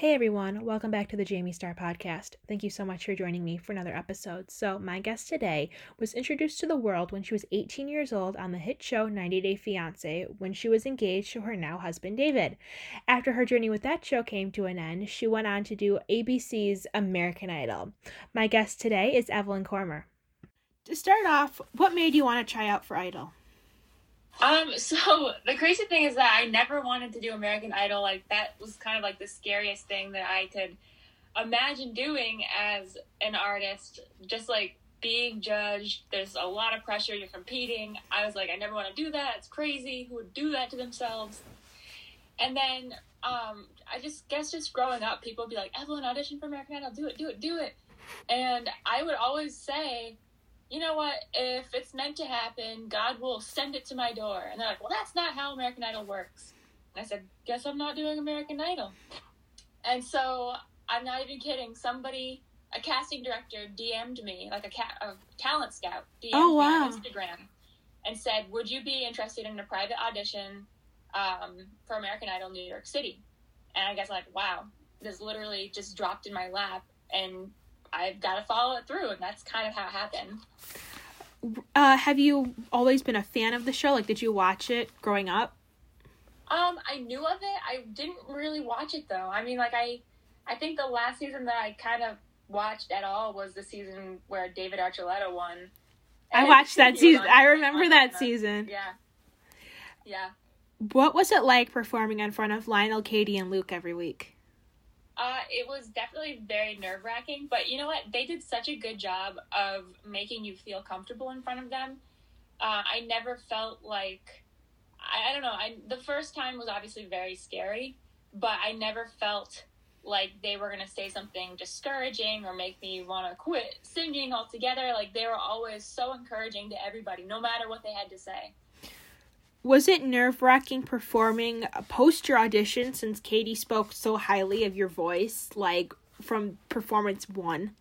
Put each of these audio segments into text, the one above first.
Hey everyone, welcome back to the Jayme Starr podcast. Thank you so much for joining me for another episode. So, my guest today was introduced to the world when she was 18 years old on the hit show 90 Day Fiancé when she was engaged to her now husband David. After her journey with that show came to an end, she went on to do ABC's American Idol. My guest today is Evelyn Cormier. To start off, what made you want to try out for Idol? Um, so the crazy thing is that I never wanted to do American Idol. Like that was kind of like the scariest thing that I could imagine doing as an artist. Just like being judged. There's a lot of pressure. You're competing. I was like, I never want to do that. It's crazy. Who would do that to themselves? And then, um, I just guess just growing up, people would be like, Evelyn, audition for American Idol. Do it, do it, do it. And I would always say, you know what? If it's meant to happen, God will send it to my door. And they're like, well, that's not how American Idol works. And I said, guess I'm not doing American Idol. And so I'm not even kidding. Somebody, a casting director, DM'd me, like a, ca- a talent scout, DM'd Oh, me wow. on Instagram and said, would you be interested in a private audition um, for American Idol New York City? And I guess like, wow, this literally just dropped in my lap. And I've got to follow it through. And that's kind of how it happened. Uh, have you always been a fan of the show? Like, did you watch it growing up? Um, I knew of it. I didn't really watch it though. I mean, like I, I think the last season that I kind of watched at all was the season where David Archuleta won. I watched that season. I remember that season. Yeah. Yeah. What was it like performing in front of Lionel, Katie, and Luke every week? Uh, it was definitely very nerve wracking, but you know what? They did such a good job of making you feel comfortable in front of them. Uh, I never felt like I, I don't know. I the first time was obviously very scary, but I never felt like they were gonna say something discouraging or make me want to quit singing altogether. Like they were always so encouraging to everybody, no matter what they had to say. Was it nerve wracking performing post your audition since Katie spoke so highly of your voice, like from performance one?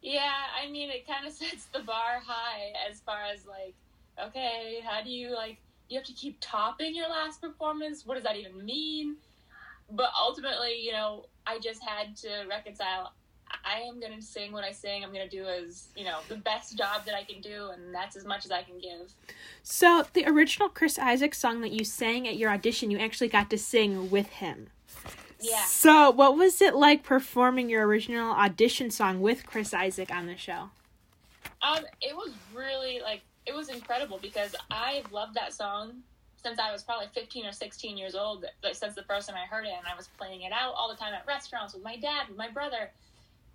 Yeah, I mean, it kind of sets the bar high as far as like, okay, how do you like, do you have to keep topping your last performance? What does that even mean? But ultimately, you know, I just had to reconcile. I am going to sing what I sing. I'm going to do as, you know, the best job that I can do, and that's as much as I can give. So, the original Chris Isaak song that you sang at your audition, you actually got to sing with him. Yeah. So, what was it like performing your original audition song with Chris Isaak on the show? Um, it was really like it was incredible because I've loved that song since I was probably 15 or 16 years old. Like since the first time I heard it, and I was playing it out all the time at restaurants with my dad, with my brother,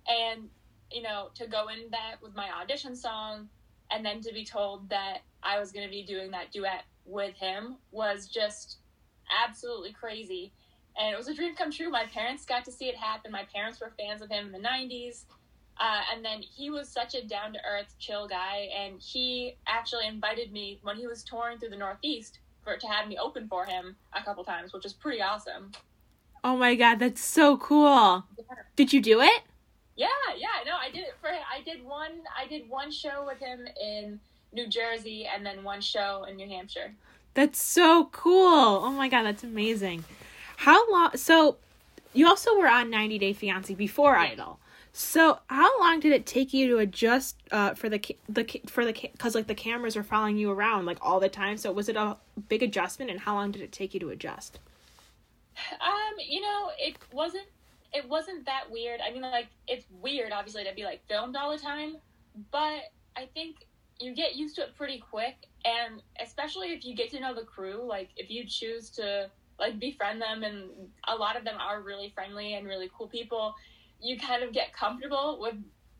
and you know to go in that with my audition song, and then to be told that I was going to be doing that duet with him was just absolutely crazy. And it was a dream come true. My parents got to see it happen. My parents were fans of him in the 90s. Uh, and then he was such a down to earth, chill guy, and he actually invited me when he was touring through the Northeast for to have me open for him a couple times, which is pretty awesome. Oh my god, that's so cool. Did you do it? Yeah, yeah, no, I did it for I did one I did one show with him in New Jersey and then one show in New Hampshire. That's so cool. Oh my god, that's amazing. How long? So, you also were on 90 Day Fiancé before Yeah. Idol. So, how long did it take you to adjust uh, for the the for the because like the cameras are following you around like all the time? So, was it a big adjustment, and how long did it take you to adjust? Um, you know, it wasn't it wasn't that weird. I mean, like it's weird, obviously, to be like filmed all the time, but I think you get used to it pretty quick, and especially if you get to know the crew, like if you choose to like befriend them, and a lot of them are really friendly and really cool people, you kind of get comfortable with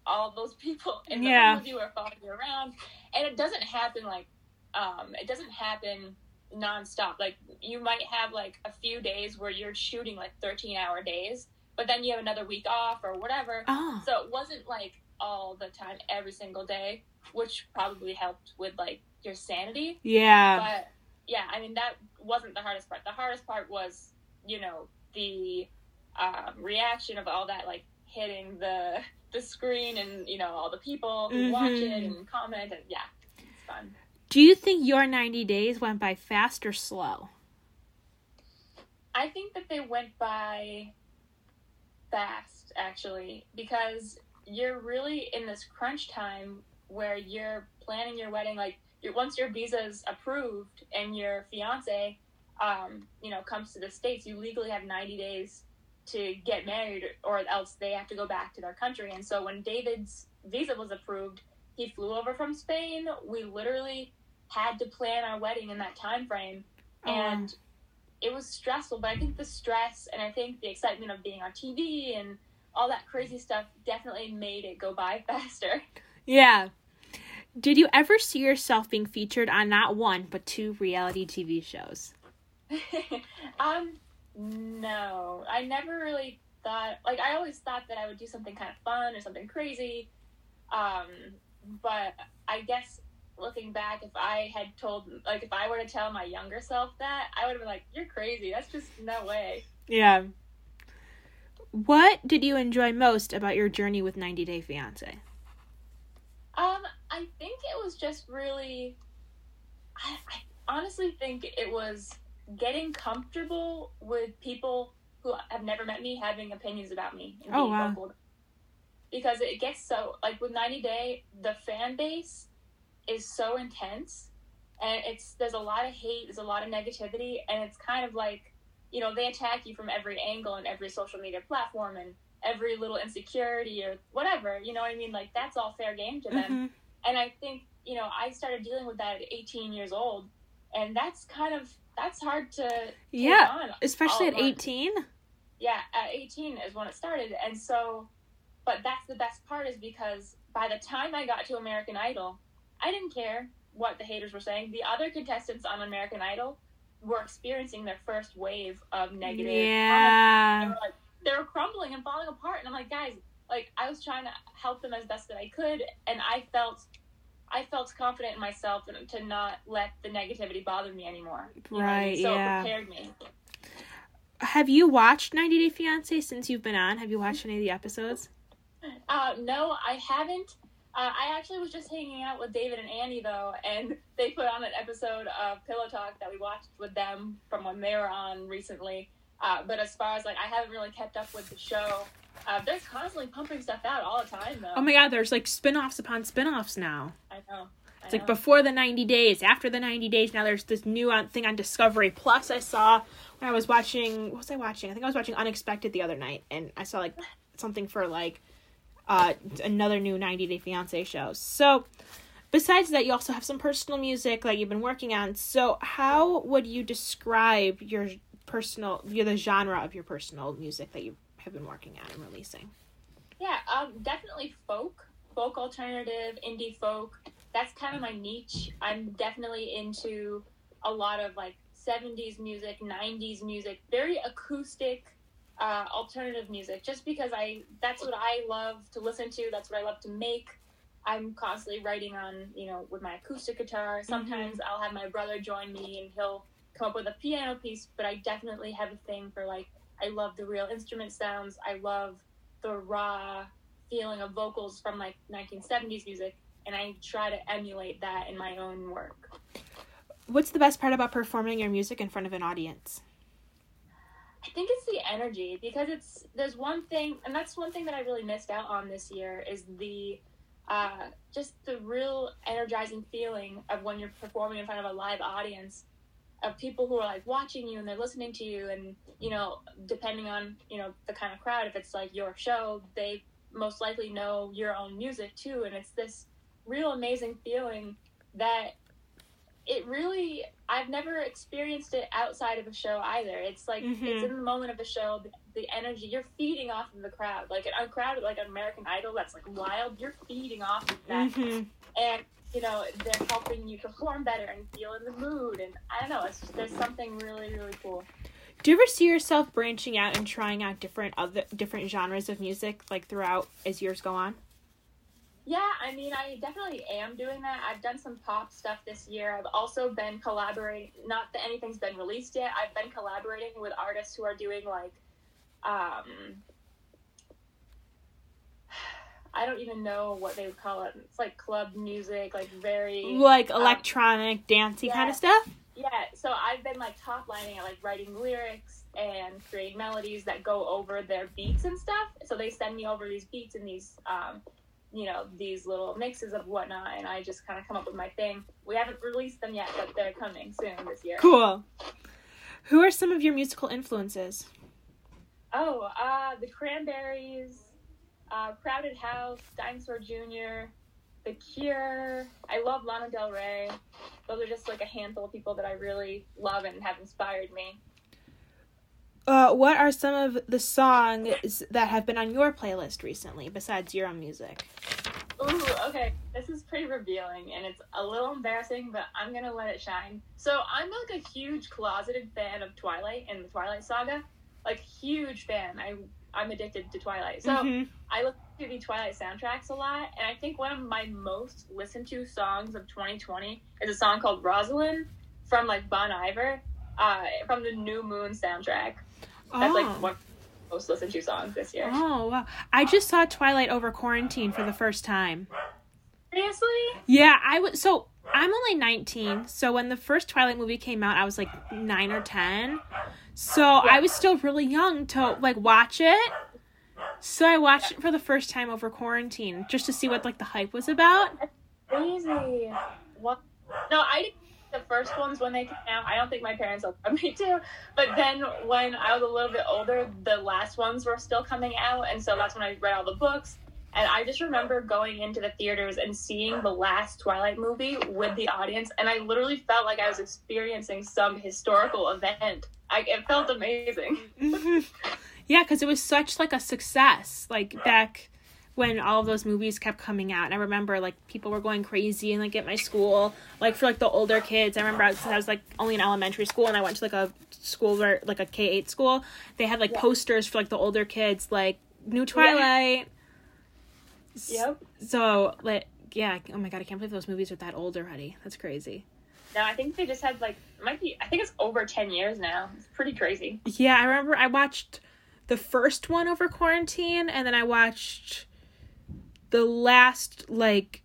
all those people the Yeah. with you or following you around, and it doesn't happen like um, it doesn't happen nonstop. Like you might have like a few days where you're shooting like 13 hour days, but then you have another week off or whatever. Oh, So it wasn't like all the time every single day, which probably helped with like your sanity. yeah. But yeah, I mean that wasn't the hardest part. The hardest part was, you know, the um, reaction of all that like hitting the the screen and you know all the people who watch it and comment and yeah, it's fun. Do you think your 90 days went by fast or slow? I think that they went by fast actually because you're really in this crunch time where you're planning your wedding like you're, once your visa's approved and your fiance um, you know comes to the states you legally have 90 days to get married or else they have to go back to their country. And so when david's visa was approved he flew over from spain. We literally had to plan our wedding in that time frame Oh, and it was stressful but i think the stress and i think the excitement of being on tv and all that crazy stuff definitely made it go by faster Yeah. Did you ever see yourself being featured on not one but two reality TV shows? um no i never really thought like i always thought that i would do something kind of fun or something crazy um but i guess looking back if i had told like if i were to tell my younger self that i would have been like you're crazy that's just no way Yeah. What did you enjoy most about your journey with 90 Day Fiance? Um, I think it was just really. I, I honestly think it was getting comfortable with people who have never met me having opinions about me and Oh, being wow. vocal. Because it gets so like with 90 Day, the fan base is so intense, and it's there's a lot of hate, there's a lot of negativity, and it's kind of like you know they attack you from every angle and every social media platform and every little insecurity or whatever. You know what I mean? Like that's all fair game to them. Mhm. And I think, you know, I started dealing with that at 18 years old. And that's kind of, that's hard to Yeah, on. Especially at at 18? Yeah, at 18 is when it started. And so, but that's the best part is because by the time I got to American Idol, I didn't care what the haters were saying. The other contestants on American Idol were experiencing their first wave of negative comments. They Yeah. were like, they were crumbling and falling apart. And I'm like, guys, like I was trying to help them as best that I could, and I felt, I felt confident in myself and to not let the negativity bother me anymore. You know what I mean? Right, So yeah. it prepared me. Have you watched 90 Day Fiance since you've been on? Have you watched any of the episodes? Uh, no, I haven't. Uh, I actually was just hanging out with David and Annie though, and they put on an episode of Pillow Talk that we watched with them from when they were on recently. Uh, but as far as like, I haven't really kept up with the show. Uh, they're constantly pumping stuff out all the time though. Oh my god, there's like spin offs upon spin offs now. I know. I It's like before the 90 days, after the 90 days, now there's this new thing on Discovery. Plus, I saw when I was watching, what was I watching? I think I was watching Unexpected the other night, and I saw like something for like uh, another new 90 Day Fiance show. So, besides that, you also have some personal music that you've been working on. So, how would you describe your personal, your, the genre of your personal music that you have been working on and releasing? Yeah, um, definitely folk, folk alternative, indie folk. That's kind of my niche. I'm definitely into a lot of like 70s music, 90s music, very acoustic, uh, alternative music. Just because I, that's what I love to listen to. That's what I love to make. I'm constantly writing on, you know, with my acoustic guitar. Sometimes I'll have my brother join me and he'll come up with a piano piece. But I definitely have a thing for like, I love the real instrument sounds. I love the raw feeling of vocals from like 1970s music and i try to emulate that in my own work What's the best part about performing your music in front of an audience? I think it's the energy because it's there's one thing and that's one thing that i really missed out on this year is the uh, just the real energizing feeling of when you're performing in front of a live audience of people who are like watching you and they're listening to you and you know depending on you know the kind of crowd if it's like your show they most likely know your own music too and it's this real amazing feeling that it really i've never experienced it outside of a show either. It's like Mhm. it's in the moment of the show the, the energy you're feeding off of the crowd. Like a crowd like an american idol that's like wild you're feeding off of that. Hmm and you know they're helping you perform better and feel in the mood. And i don't know it's just, there's something really really cool. Do you ever see yourself branching out and trying out different other different genres of music like throughout as years go on? Yeah i mean i definitely am doing that. I've done some pop stuff this year. I've also been collaborating not that anything's been released yet. I've been collaborating with artists who are doing like um i don't even know what they would call it. It's like club music like very Like electronic, dancey kind of stuff? Yeah, so I've been like top lining at like writing lyrics and creating melodies that go over their beats and stuff. So they send me over these beats and these um, you know, these little mixes of whatnot, and I just kind of come up with my thing. We haven't released them yet, but they're coming soon this year. Cool. Who are some of your musical influences? Oh, uh, the Cranberries, uh, Crowded House, Dinosaur Jr., The Cure. I love Lana Del Rey. Those are just like a handful of people that I really love and have inspired me. Uh, what are some of the songs that have been on your playlist recently besides your own music? Ooh, okay. This is pretty revealing and it's a little embarrassing, but I'm gonna let it shine. So I'm like a huge closeted fan of Twilight and the Twilight Saga. Like huge fan. I I'm addicted to Twilight. So Mhm. I listen to the Twilight soundtracks a lot, and I think one of my most listened to songs of 2020 is a song called Roslyn from like Bon Iver, uh, from the New Moon soundtrack. That's oh. like one of my most listened to songs this year. Oh wow! I just saw Twilight over quarantine for the first time. Seriously? Yeah, I was so I'm only 19, so when the first Twilight movie came out, I was like 9 or 10. So I was still really young to like watch it. So I watched it for the first time over quarantine just to see what like the hype was about. Crazy. What? No, I didn't. The first ones when they came out, I don't think my parents allowed me to. But then when I was a little bit older, the last ones were still coming out, and so that's when I read all the books. And I just remember going into the theaters and seeing the last Twilight movie with the audience, and I literally felt like I was experiencing some historical event. I, it felt amazing. yeah, because it was such like a success. Like back when all of those movies kept coming out, and I remember like people were going crazy and like at my school, like for like the older kids. I remember I was, I was like only in elementary school, and I went to like a school where like a K eight school. They had like Yeah. posters for like the older kids, like new Twilight. S- Yep. So like yeah, oh my god, I can't believe those movies are that old already. That's crazy. No, I think they just had like it might be. I think it's over ten years now. It's pretty crazy. Yeah, I remember I watched the first one over quarantine, and then I watched the last like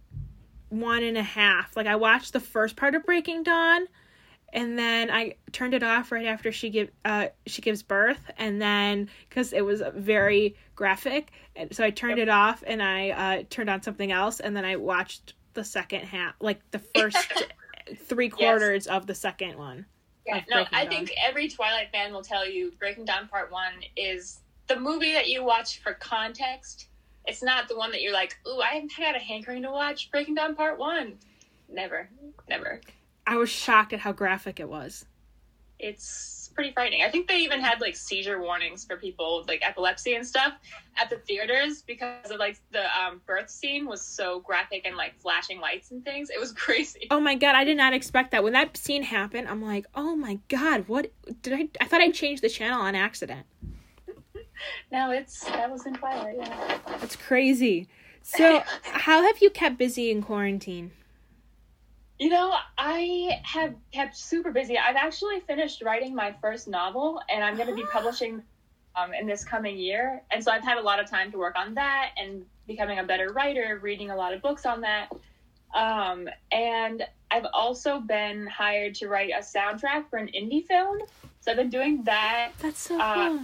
one and a half. Like I watched the first part of Breaking Dawn, and then I turned it off right after she give uh she gives birth, and then because it was very graphic, and so I turned it off and I uh turned on something else, and then I watched the second half, like the first three quarters of the second one. Yeah, no, I Dawn. think every Twilight fan will tell you Breaking Dawn Part 1 is the movie that you watch for context. It's not the one that you're like, ooh, I had a hankering to watch Breaking Dawn Part 1. Never, never. I was shocked at how graphic it was. It's pretty frightening. I think they even had like seizure warnings for people with like epilepsy and stuff at the theaters because of like the um, birth scene was so graphic and like flashing lights and things. It was crazy. Oh my god, I did not expect that. When that scene happened, I'm like, oh my god, what did I I thought I changed the channel on accident. No, it's that was in Twilight. Yeah. That's crazy. So, how have you kept busy in quarantine? You know, I have kept super busy. I've actually finished writing my first novel, and I'm going to be publishing um, in this coming year. And so I've had a lot of time to work on that and becoming a better writer, reading a lot of books on that. Um, and I've also been hired to write a soundtrack for an indie film. So I've been doing that. That's so Uh, cool.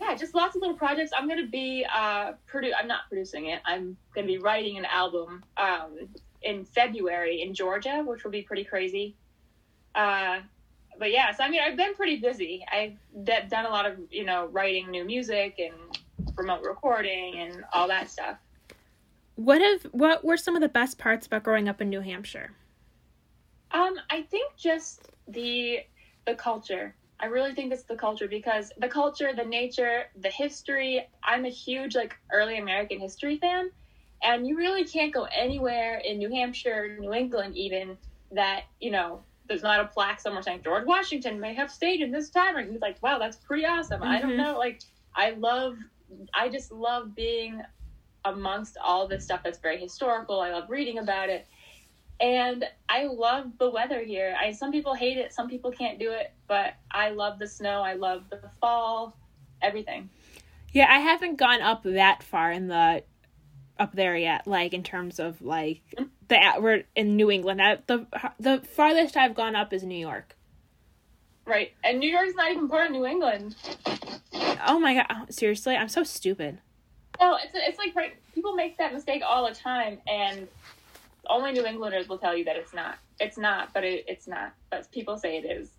Yeah, just lots of little projects. I'm going to be uh, produ- I'm not producing it. I'm going to be writing an album um, in February in Georgia, which will be pretty crazy. Uh, but yeah, so I mean, I've been pretty busy. I've d- done a lot of you know writing new music and remote recording and all that stuff. What have what were some of the best parts about growing up in New Hampshire? Um, I think just the the culture. I really think it's the culture because the culture, the nature, the history. I'm a huge like early American history fan, and you really can't go anywhere in New Hampshire, New England, even that you know there's not a plaque somewhere saying George Washington may have stayed in this tavern. And it's like, wow, that's pretty awesome. I Mhm. don't know, like I love, I just love being amongst all this stuff that's very historical. I love reading about it and I love the weather here. I some people hate it, some people can't do it, but I love the snow. I love the fall, everything. Yeah, I haven't gone up that far in the up there yet. Like in terms of like mm. the we're in New England. I, the the farthest I've gone up is New York. Right. And New York's not even part of New England. Oh my god! Oh, seriously, I'm so stupid. No, it's it's like right. People make that mistake all the time, and only New Englanders will tell you that it's not. It's not, but it, it's not. But people say it is.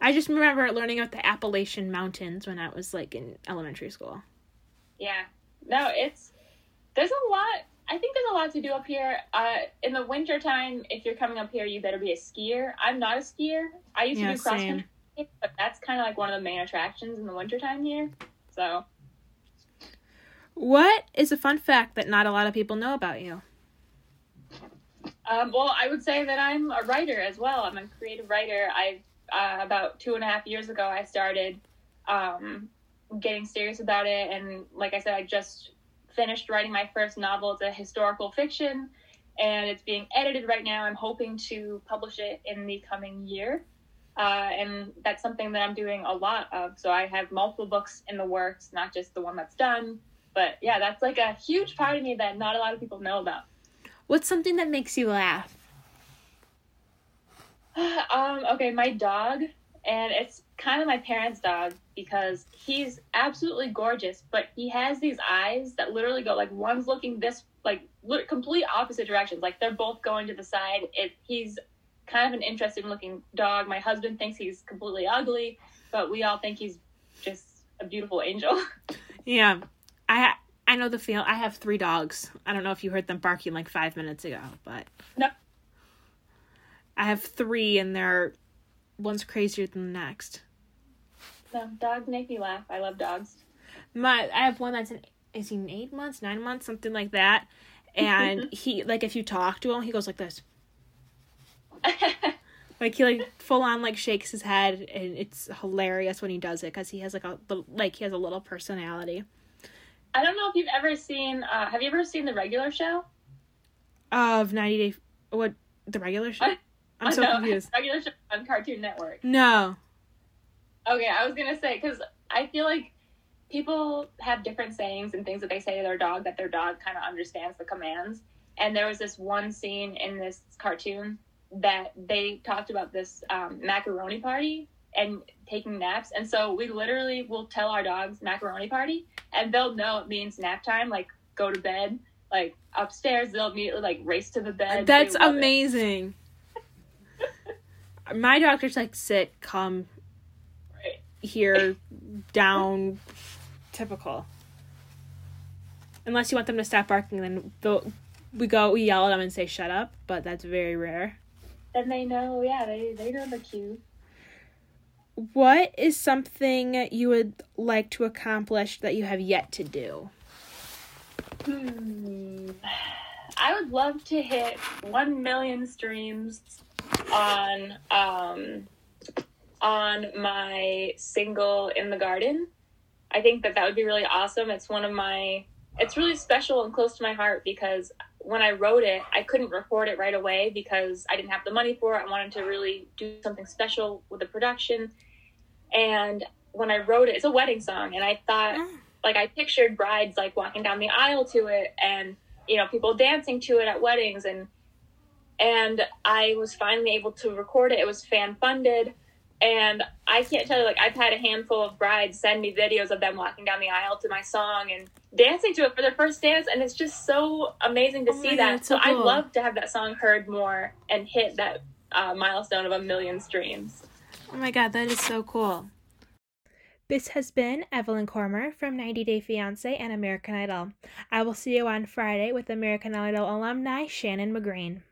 I just remember learning about the Appalachian Mountains when I was like in elementary school. Yeah. No, it's there's a lot. I think there's a lot to do up here. Uh, in the wintertime, if you're coming up here, you better be a skier. I'm not a skier. I used Yeah, to do cross same. country, but that's kind of like one of the main attractions in the wintertime here. So, What is a fun fact that not a lot of people know about you? Um, well, I would say that I'm a writer as well. I'm a creative writer. I uh, about two and a half years ago, I started um, getting serious about it, and like I said, I just finished writing my first novel. It's a historical fiction, and it's being edited right now. I'm hoping to publish it in the coming year. Uh, and that's something that I'm doing a lot of. So I have multiple books in the works, not just the one that's done. But yeah, that's like a huge part of me that not a lot of people know about. What's something that makes you laugh? um, okay, my dog, and it's kind of my parents' dog because he's absolutely gorgeous, but he has these eyes that literally go like one's looking this like complete opposite directions, like they're both going to the side. It he's kind of an interesting looking dog. My husband thinks he's completely ugly, but we all think he's just a beautiful angel. Yeah, I I know the feel. I have three dogs. I don't know if you heard them barking like five minutes ago, but No. I have three, and they're one's crazier than the next. no, dogs make me laugh. I love dogs. My I have one that's in is he eight months, nine months, something like that, and he like if you talk to him, he goes like this. Like he like full on like shakes his head, and it's hilarious when he does it because he has like a like he has a little personality. I don't know if you've ever seen. Uh, have you ever seen the regular show? Of ninety day, what the regular show? I'm so No, confused. Regular show on Cartoon Network. No. Okay, I was gonna say because I feel like people have different sayings and things that they say to their dog that their dog kind of understands the commands. And there was this one scene in this cartoon that they talked about this um, macaroni party and taking naps. And so we literally will tell our dogs macaroni party, and they'll know it means nap time, like go to bed. Like upstairs, they'll immediately like race to the bed. That's They love it. amazing. My doctor's like sit, come Right. here, down, typical. Unless you want them to stop barking, then they'll, we go, we yell at them and say shut up, but that's very rare. Then they know, yeah, they they know the cue. What is something you would like to accomplish that you have yet to do? Hmm. I would love to hit one million streams on um on my single in the garden. I think that that would be really awesome. It's one of my it's really special and close to my heart because when I wrote it, I couldn't record it right away because I didn't have the money for it. I wanted to really do something special with the production. And when I wrote it, it's a wedding song and I thought like I pictured brides like walking down the aisle to it and you know people dancing to it at weddings and and I was finally able to record it. It was fan funded and I can't tell you like I've had a handful of brides send me videos of them walking down the aisle to my song and dancing to it for their first dance and it's just so amazing to Oh see that. it's So so I'd love to have that song heard more and hit that uh, milestone of a million streams. Oh my god, that is so cool. This has been Evelyn Cormier from 90 Day Fiancé and American Idol. I will see you on Friday with American Idol alumni Shannon McGreen.